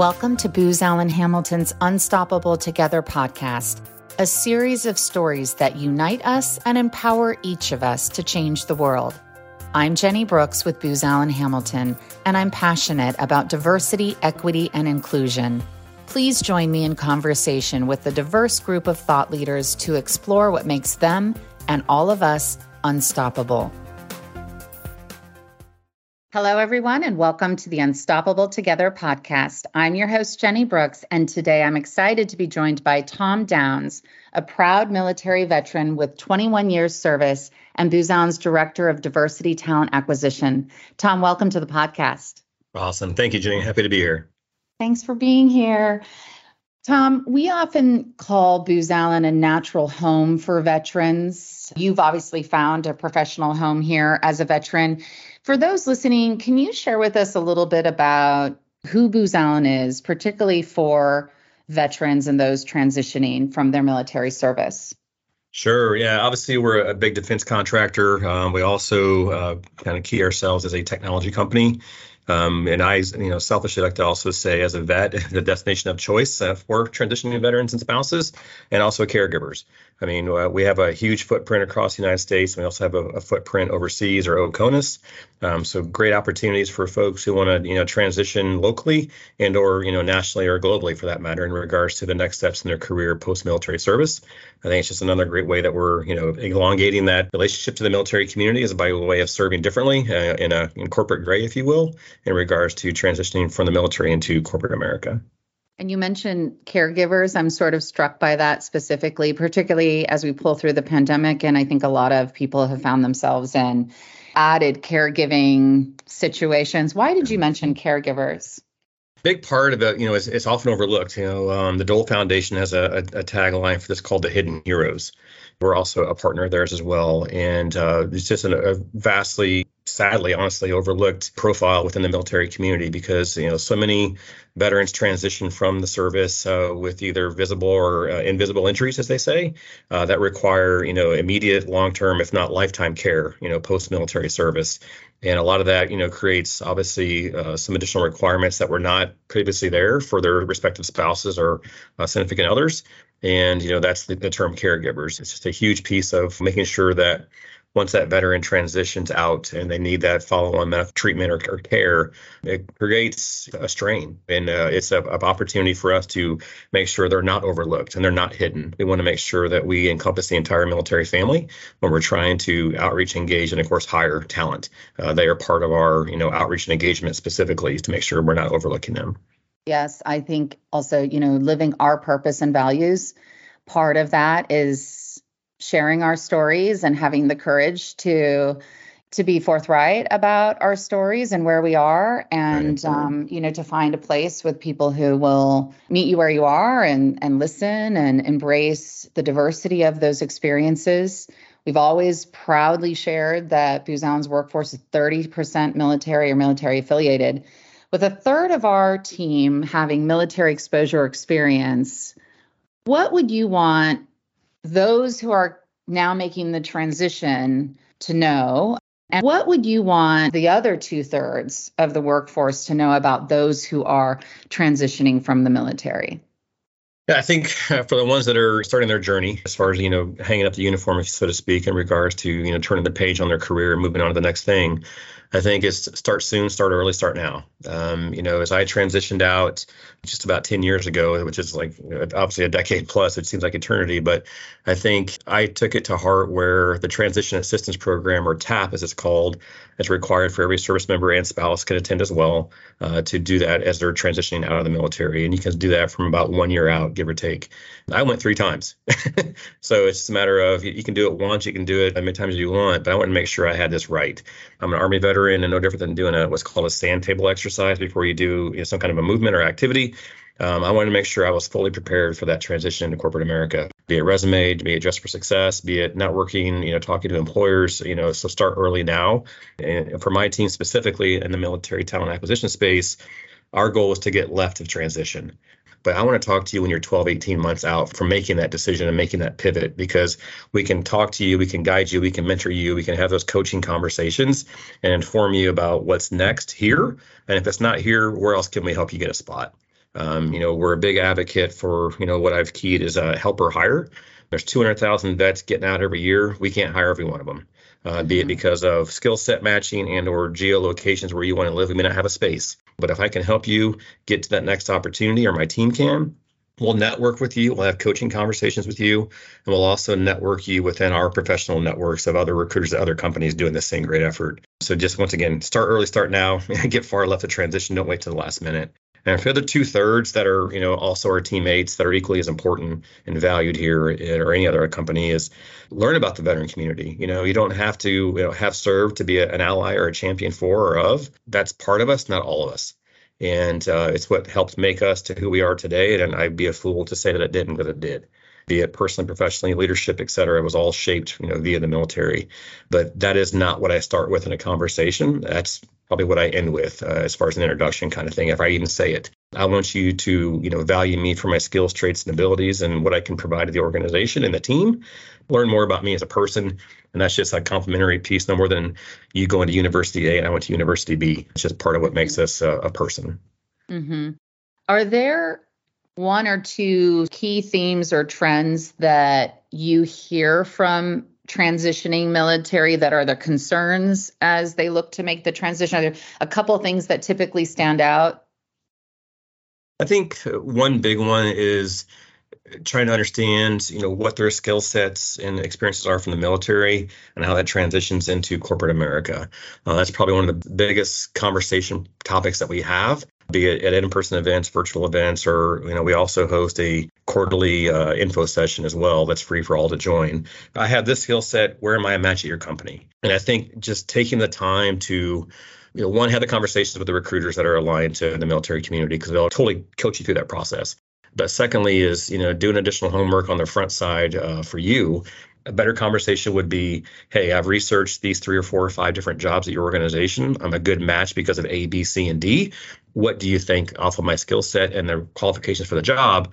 Welcome to Booz Allen Hamilton's Unstoppable Together podcast, a series of stories that unite us and empower each of us to change the world. I'm Jenny Brooks with Booz Allen Hamilton, and I'm passionate about diversity, equity, and inclusion. Please join me in conversation with a diverse group of thought leaders to explore what makes them and all of us unstoppable. Hello, everyone, and welcome to the Unstoppable Together podcast. I'm your host, Jenny Brooks, and today I'm excited to be joined by Tom Downs, a proud military veteran with 21 years service and Booz Director of Diversity Talent Acquisition. Tom, welcome to the podcast. Awesome. Thank you, Jenny. Happy to be here. Thanks for being here. Tom, we often call Booz Allen a natural home for veterans. You've obviously found a professional home here as a veteran. For those listening, can you share with us a little bit about who Booz Allen is, particularly for veterans and those transitioning from their military service? Sure. Yeah. Obviously, we're a big defense contractor. Um, we also uh, kind of key ourselves as a technology company. Um, and I, you know, selfishly like to also say, as a vet, the destination of choice uh, for transitioning veterans and spouses, and also caregivers. I mean, uh, we have a huge footprint across the United States. And we also have a, a footprint overseas or OCONUS. Um, so great opportunities for folks who want to, you know, transition locally and or, you know, nationally or globally for that matter in regards to the next steps in their career post-military service. I think it's just another great way that we're, you know, elongating that relationship to the military community is by way of serving differently uh, in a in corporate gray, if you will, in regards to transitioning from the military into corporate America. And you mentioned caregivers. I'm sort of struck by that specifically, particularly as we pull through the pandemic. And I think a lot of people have found themselves in added caregiving situations. Why did you mention caregivers? Big part of it, you know, is it's often overlooked. You know, um, the Dole Foundation has a, a, a tagline for this called "The Hidden Heroes." We're also a partner of theirs as well, and uh, it's just an, a vastly sadly, honestly, overlooked profile within the military community because you know so many veterans transition from the service uh, with either visible or uh, invisible injuries, as they say, uh, that require you know immediate, long-term, if not lifetime care, you know, post-military service. And a lot of that, you know, creates obviously uh, some additional requirements that were not previously there for their respective spouses or uh, significant others. And you know, that's the, the term caregivers. It's just a huge piece of making sure that once that veteran transitions out and they need that follow-on treatment or, or care, it creates a strain, and uh, it's an opportunity for us to make sure they're not overlooked and they're not hidden. We want to make sure that we encompass the entire military family when we're trying to outreach, engage, and of course hire talent. Uh, they are part of our, you know, outreach and engagement specifically to make sure we're not overlooking them. Yes, I think also, you know, living our purpose and values. Part of that is sharing our stories and having the courage to to be forthright about our stories and where we are and um, you know to find a place with people who will meet you where you are and and listen and embrace the diversity of those experiences. We've always proudly shared that Booz workforce is 30% military or military affiliated with a third of our team having military exposure experience. What would you want those who are now making the transition to know? And what would you want the other two thirds of the workforce to know about those who are transitioning from the military? Yeah, I think for the ones that are starting their journey, as far as you know, hanging up the uniform, so to speak, in regards to you know turning the page on their career and moving on to the next thing, I think it's start soon, start early, start now. Um, you know, as I transitioned out just about 10 years ago, which is like obviously a decade plus, it seems like eternity, but I think I took it to heart where the Transition Assistance Program, or TAP as it's called, is required for every service member and spouse can attend as well uh, to do that as they're transitioning out of the military. And you can do that from about one year out, give or take. I went three times. so it's just a matter of you can do it once, you can do it as many times as you want, but I want to make sure I had this right. I'm an Army veteran and no different than doing a what's called a sand table exercise before you do you know, some kind of a movement or activity. Um, I wanted to make sure I was fully prepared for that transition into corporate America, be it resume, be it just for success, be it networking, you know, talking to employers, you know, so start early now. And for my team specifically in the military talent acquisition space, our goal is to get left of transition. But I want to talk to you when you're 12, 18 months out from making that decision and making that pivot because we can talk to you, we can guide you, we can mentor you, we can have those coaching conversations and inform you about what's next here. And if it's not here, where else can we help you get a spot? Um, you know, we're a big advocate for, you know, what I've keyed is a helper hire. There's 200,000 vets getting out every year. We can't hire every one of them, uh, be it mm-hmm. because of skill set matching and or geolocations where you want to live. We may not have a space, but if I can help you get to that next opportunity or my team can, we'll network with you. We'll have coaching conversations with you, and we'll also network you within our professional networks of other recruiters at other companies doing the same great effort. So just once again, start early, start now, get far left of transition. Don't wait to the last minute. And for the other two thirds that are, you know, also our teammates that are equally as important and valued here or any other company is learn about the veteran community. You know, you don't have to you know, have served to be a, an ally or a champion for or of. That's part of us, not all of us. And uh, it's what helped make us to who we are today. And I'd be a fool to say that it didn't, because it did be it personally, professionally, leadership, et cetera. It was all shaped, you know, via the military. But that is not what I start with in a conversation. That's probably what I end with uh, as far as an introduction kind of thing, if I even say it. I want you to, you know, value me for my skills, traits, and abilities and what I can provide to the organization and the team. Learn more about me as a person. And that's just a complementary piece, no more than you going to University A and I went to University B. It's just part of what makes us a, a person. Mm-hmm. Are there one or two key themes or trends that you hear from transitioning military that are the concerns as they look to make the transition? Are there a couple things that typically stand out? I think one big one is trying to understand, you know, what their skill sets and experiences are from the military and how that transitions into corporate America. Uh, that's probably one of the biggest conversation topics that we have be it at in-person events, virtual events, or you know, we also host a quarterly uh, info session as well that's free for all to join. I have this skill set. Where am I a match at your company? And I think just taking the time to you know, one, have the conversations with the recruiters that are aligned to the military community because they'll totally coach you through that process. But secondly, is you know doing additional homework on the front side uh, for you a better conversation would be hey i've researched these three or four or five different jobs at your organization i'm a good match because of a b c and d what do you think off of my skill set and the qualifications for the job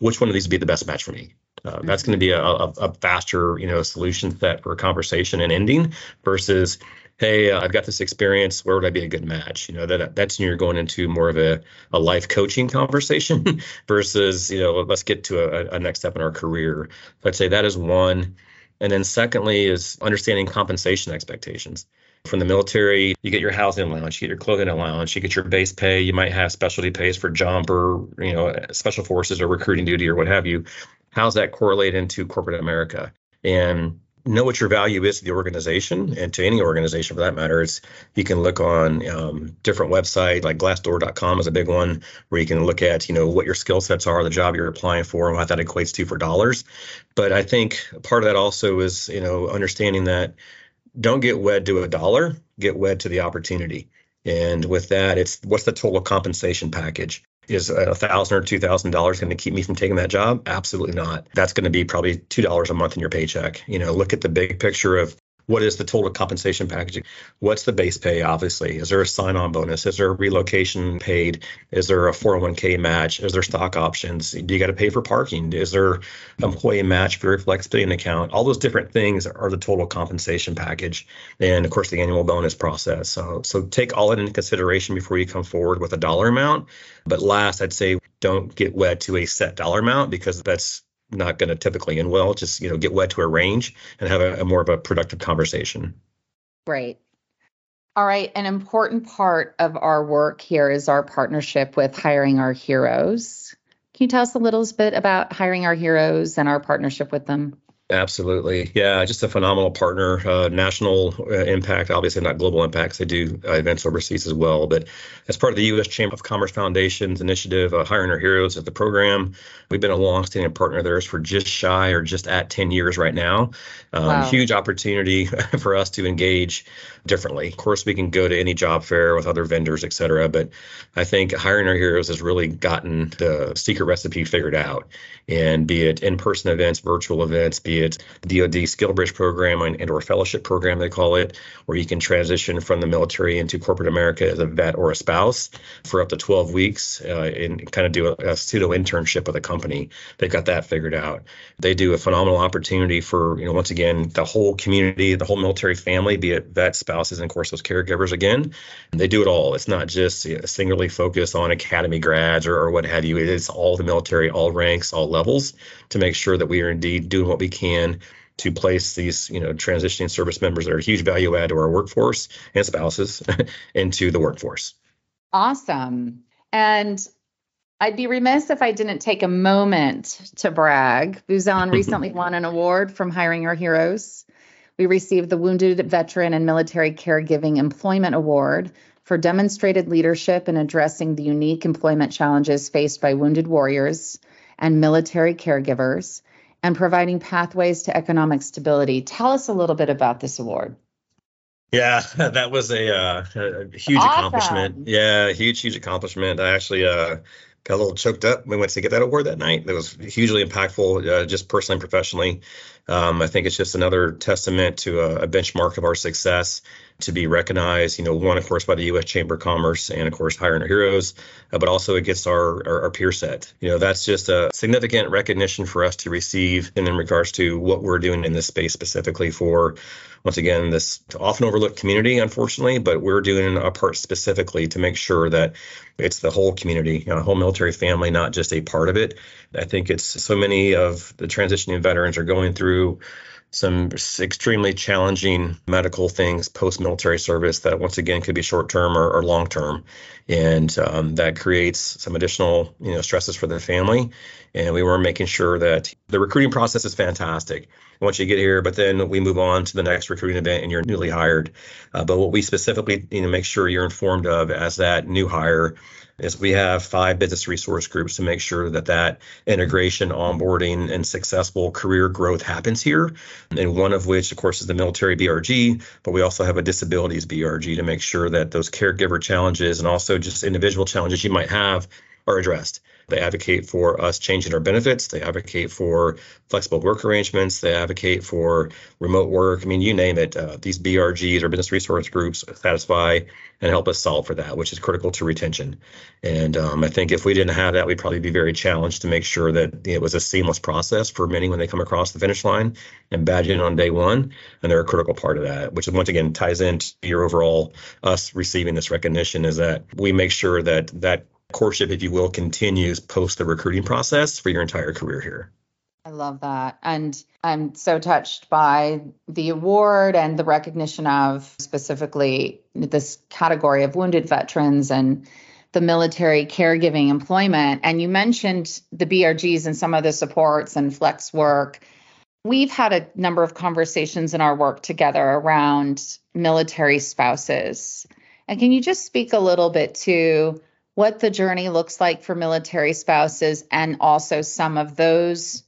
which one of these would be the best match for me uh, that's going to be a, a, a, faster you know solution set for a conversation and ending versus hey, uh, I've got this experience. Where would I be a good match? You know, that that's when you're going into more of a, a life coaching conversation versus, you know, let's get to a, a next step in our career. So I'd say that is one. And then secondly is understanding compensation expectations. From the military, you get your housing allowance, you get your clothing allowance, you get your base pay. You might have specialty pays for jump or you know special forces or recruiting duty or what have you. How's that correlate into corporate America? And know what your value is to the organization and to any organization for that matter. It's you can look on um, different websites like Glassdoor.com is a big one where you can look at you know what your skill sets are, the job you're applying for, and what that equates to for dollars. But I think part of that also is you know understanding that don't get wed to a dollar, get wed to the opportunity. And with that, it's what's the total compensation package? is a thousand or two thousand dollars going to keep me from taking that job? Absolutely not. That's going to be probably two dollars a month in your paycheck. You know, look at the big picture of what is the total compensation package? What's the base pay? Obviously, is there a sign-on bonus? Is there a relocation paid? Is there a 401k match? Is there stock options? Do you got to pay for parking? Is there employee match for your flex billing account? All those different things are the total compensation package, and of course the annual bonus process. So, so take all that into consideration before you come forward with a dollar amount. But last, I'd say don't get wed to a set dollar amount because that's not going to typically end well. Just you know, get wet to a range and have a, a more of a productive conversation. Right. All right. An important part of our work here is our partnership with Hiring Our Heroes. Can you tell us a little bit about Hiring Our Heroes and our partnership with them? Absolutely. Yeah, just a phenomenal partner. Uh, national uh, impact, obviously not global impacts. They do uh, events overseas as well. But as part of the U.S. Chamber of Commerce Foundation's initiative, uh, Hiring Our Heroes at the program, we've been a long-standing partner of theirs for just shy or just at 10 years right now. Um, wow. Huge opportunity for us to engage differently. Of course, we can go to any job fair with other vendors, et cetera. But I think Hiring Our Heroes has really gotten the secret recipe figured out. And be it in-person events, virtual events, be be it the DoD Skill Bridge program and, or fellowship program they call it, where you can transition from the military into corporate America as a vet or a spouse for up to 12 weeks uh, and kind of do a, a pseudo internship with a company. They've got that figured out. They do a phenomenal opportunity for you know once again the whole community, the whole military family, be it vets, spouses, and of course those caregivers. Again, they do it all. It's not just you know, singularly focused on academy grads or, or what have you. It's all the military, all ranks, all levels, to make sure that we are indeed doing what we can to place these, you know, transitioning service members that are a huge value add to our workforce and spouses into the workforce. Awesome. And I'd be remiss if I didn't take a moment to brag. Booz recently won an award from Hiring Our Heroes. We received the Wounded Veteran and Military Caregiving Employment Award for demonstrated leadership in addressing the unique employment challenges faced by wounded warriors and military caregivers and providing pathways to economic stability. Tell us a little bit about this award. Yeah, that was a, uh, a huge awesome. accomplishment. Yeah, huge, huge accomplishment. I actually uh, got a little choked up we went to get that award that night. It was hugely impactful, uh, just personally and professionally. Um, I think it's just another testament to a, a, benchmark of our success to be recognized. You know, one of course by the U.S. Chamber of Commerce and of course hiring our heroes, uh, but also it gets our, our, our peer set. You know, that's just a significant recognition for us to receive, and in regards to what we're doing in this space specifically for once again, this often overlooked community, unfortunately, but we're doing our part specifically to make sure that it's the whole community, you know, whole military family, not just a part of it. I think it's so many of the transitioning veterans are going through some extremely challenging medical things post military service that once again could be short term or, or long term and um, that creates some additional you know stresses for the family. And we were making sure that the recruiting process is fantastic once you get here but then we move on to the next recruiting event and you're newly hired. Uh, but what we specifically you know make sure you're informed of as that new hire is we have five business resource groups to make sure that that integration, onboarding, and successful career growth happens here. And one of which, of course, is the military BRG, but we also have a disabilities BRG to make sure that those caregiver challenges and also just individual challenges you might have are addressed. They advocate for us changing our benefits. They advocate for flexible work arrangements. They advocate for remote work. I mean, you name it. Uh, these BRGs or business resource groups satisfy and help us solve for that, which is critical to retention. And um, I think if we didn't have that, we'd probably be very challenged to make sure that it was a seamless process for many when they come across the finish line and badge in on day one. And they're a critical part of that, which once again ties into your overall us receiving this recognition is that we make sure that that courtship, if you will, continues post the recruiting process for your entire career here. I love that. And I'm so touched by the award and the recognition of specifically this category of wounded veterans and the military caregiving employment. And you mentioned the BRGs and some of the supports and flex work. We've had a number of conversations in our work together around military spouses. And can you just speak a little bit to what the journey looks like for military spouses and also some of those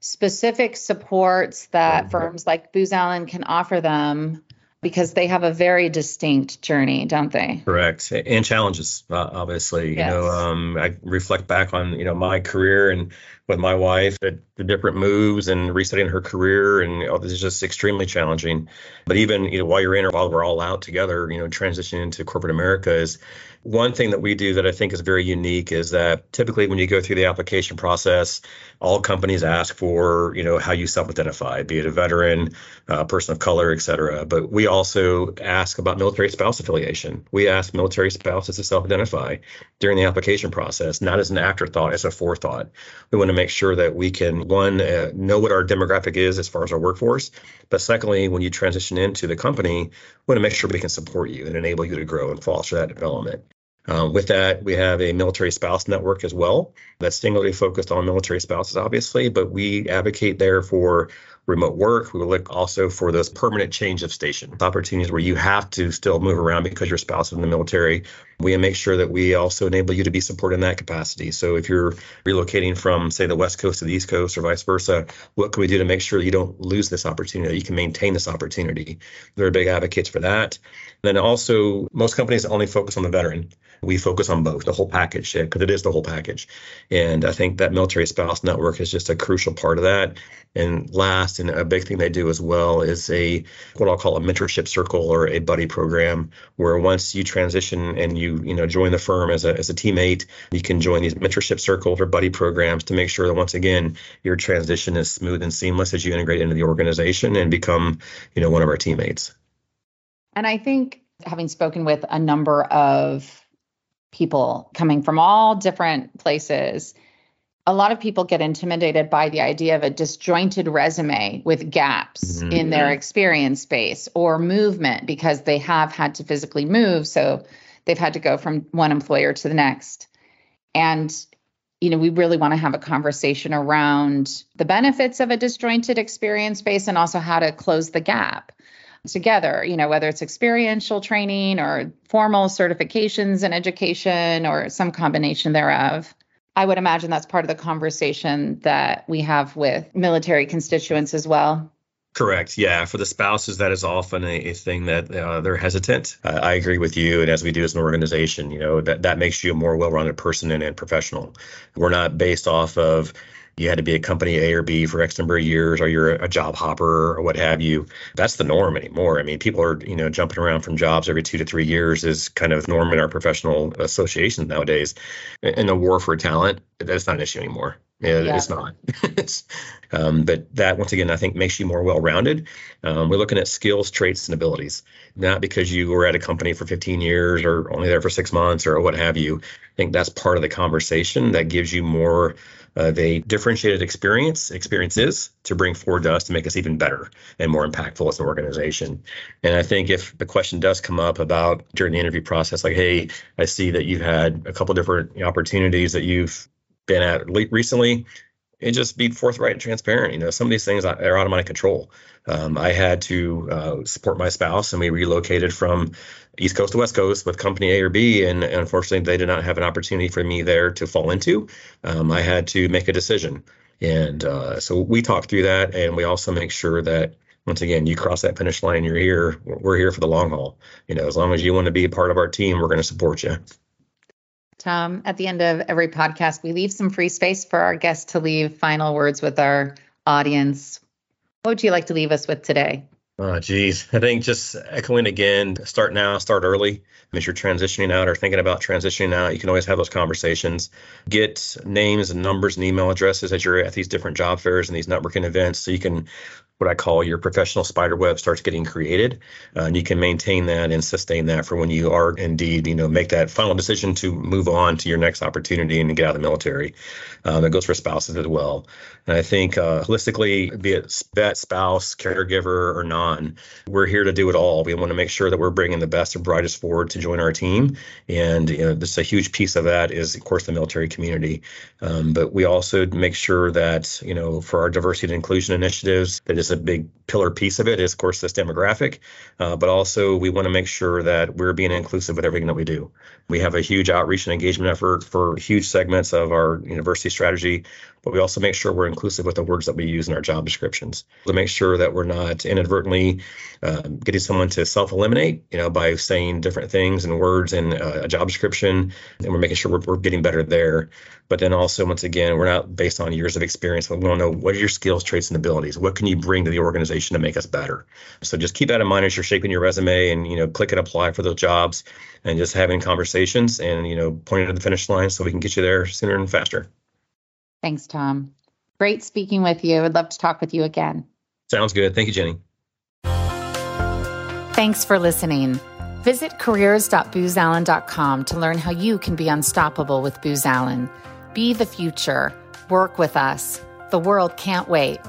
specific supports that firms like Booz Allen can offer them because they have a very distinct journey, don't they? Correct, and challenges, uh, obviously. Yes. You know, um, I reflect back on you know my career and with my wife, the, different moves and resetting her career, and you know, this is just extremely challenging. But even you know while you're in or while we're all out together, you know, transitioning into corporate America is one thing that we do that I think is very unique is that typically when you go through the application process, all companies ask for, you know, how you self-identify, be it a veteran, a person of color, et cetera. But we also ask about military spouse affiliation. We ask military spouses to self-identify during the application process, not as an afterthought, as a forethought. We want to make sure that we can, one, uh, know what our demographic is as far as our workforce. But secondly, when you transition into the company, we want to make sure we can support you and enable you to grow and foster that development. Uh, with that, we have a military spouse network as well that's singularly focused on military spouses, obviously, but we advocate there for remote work. We look also for those permanent change of station opportunities where you have to still move around because your spouse is in the military we make sure that we also enable you to be supported in that capacity. So if you're relocating from, say, the West Coast to the East Coast or vice versa, what can we do to make sure you don't lose this opportunity, you can maintain this opportunity? They're big advocates for that. Then also, most companies only focus on the veteran. We focus on both, the whole package, because it is the whole package. And I think that military spouse network is just a crucial part of that. And last, and a big thing they do as well is a what I'll call a mentorship circle or a buddy program, where once you transition and you you know join the firm as a as a teammate, you can join these mentorship circles or buddy programs to make sure that once again your transition is smooth and seamless as you integrate into the organization and become you know one of our teammates. And I think having spoken with a number of people coming from all different places a lot of people get intimidated by the idea of a disjointed resume with gaps mm-hmm. in their experience base or movement because they have had to physically move. So they've had to go from one employer to the next. And, you know, we really want to have a conversation around the benefits of a disjointed experience base and also how to close the gap together, you know, whether it's experiential training or formal certifications in education or some combination thereof. I would imagine that's part of the conversation that we have with military constituents as well. Correct. Yeah. For the spouses, that is often a, a thing that uh, they're hesitant. Uh, I agree with you. And as we do as an organization, you know, that, that makes you a more well rounded person and, and professional. We're not based off of you had to be a company A or B for X number of years, or you're a job hopper or what have you. That's the norm anymore. I mean, people are, you know, jumping around from jobs every two to three years is kind of norm in our professional associations nowadays. In the war for talent, that's not an issue anymore. It, yeah. It's not. it's, um, but that, once again, I think makes you more well rounded. Um, we're looking at skills, traits, and abilities, not because you were at a company for 15 years or only there for six months or what have you. I think that's part of the conversation that gives you more of a differentiated experience, experiences to bring forward to us to make us even better and more impactful as an organization. And I think if the question does come up about during the interview process, like, hey, I see that you've had a couple different opportunities that you've been at recently, and just be forthright and transparent. You know, some of these things are out of my control. Um, I had to uh, support my spouse, and we relocated from East Coast to West Coast with company A or B, and, and unfortunately, they did not have an opportunity for me there to fall into. Um, I had to make a decision, and uh, so we talked through that, and we also make sure that once again, you cross that finish line, you're here. We're here for the long haul. You know, as long as you want to be a part of our team, we're going to support you. Tom, at the end of every podcast, we leave some free space for our guests to leave final words with our audience. What would you like to leave us with today? Oh, geez. I think just echoing again, start now, start early. As you're transitioning out or thinking about transitioning out, you can always have those conversations. Get names and numbers and email addresses as you're at these different job fairs and these networking events so you can what I call your professional spider web starts getting created, uh, and you can maintain that and sustain that for when you are indeed, you know, make that final decision to move on to your next opportunity and get out of the military. Um, that goes for spouses as well. And I think uh, holistically, be it vet, spouse, caregiver, or non, we're here to do it all. We want to make sure that we're bringing the best and brightest forward to join our team, and you know, this a huge piece of that is, of course, the military community. Um, but we also make sure that you know, for our diversity and inclusion initiatives, that is a big pillar piece of it is, of course, this demographic. Uh, but also, we want to make sure that we're being inclusive with everything that we do. We have a huge outreach and engagement effort for huge segments of our university strategy, but we also make sure we're inclusive with the words that we use in our job descriptions to make sure that we're not inadvertently uh, getting someone to self-eliminate, you know, by saying different things and words in uh, a job description, and we're making sure we're, we're getting better there. But then also, once again, we're not based on years of experience. We want to know what are your skills, traits, and abilities. What can you bring to the organization to make us better? So just keep that in mind as you're shaping your resume and you know, click and apply for those jobs, and just having conversations and you know, pointing to the finish line so we can get you there sooner and faster. Thanks, Tom. Great speaking with you. I'd love to talk with you again. Sounds good. Thank you, Jenny. Thanks for listening. Visit careers.boozallen.com to learn how you can be unstoppable with Booz Allen. Be the future. Work with us. The world can't wait.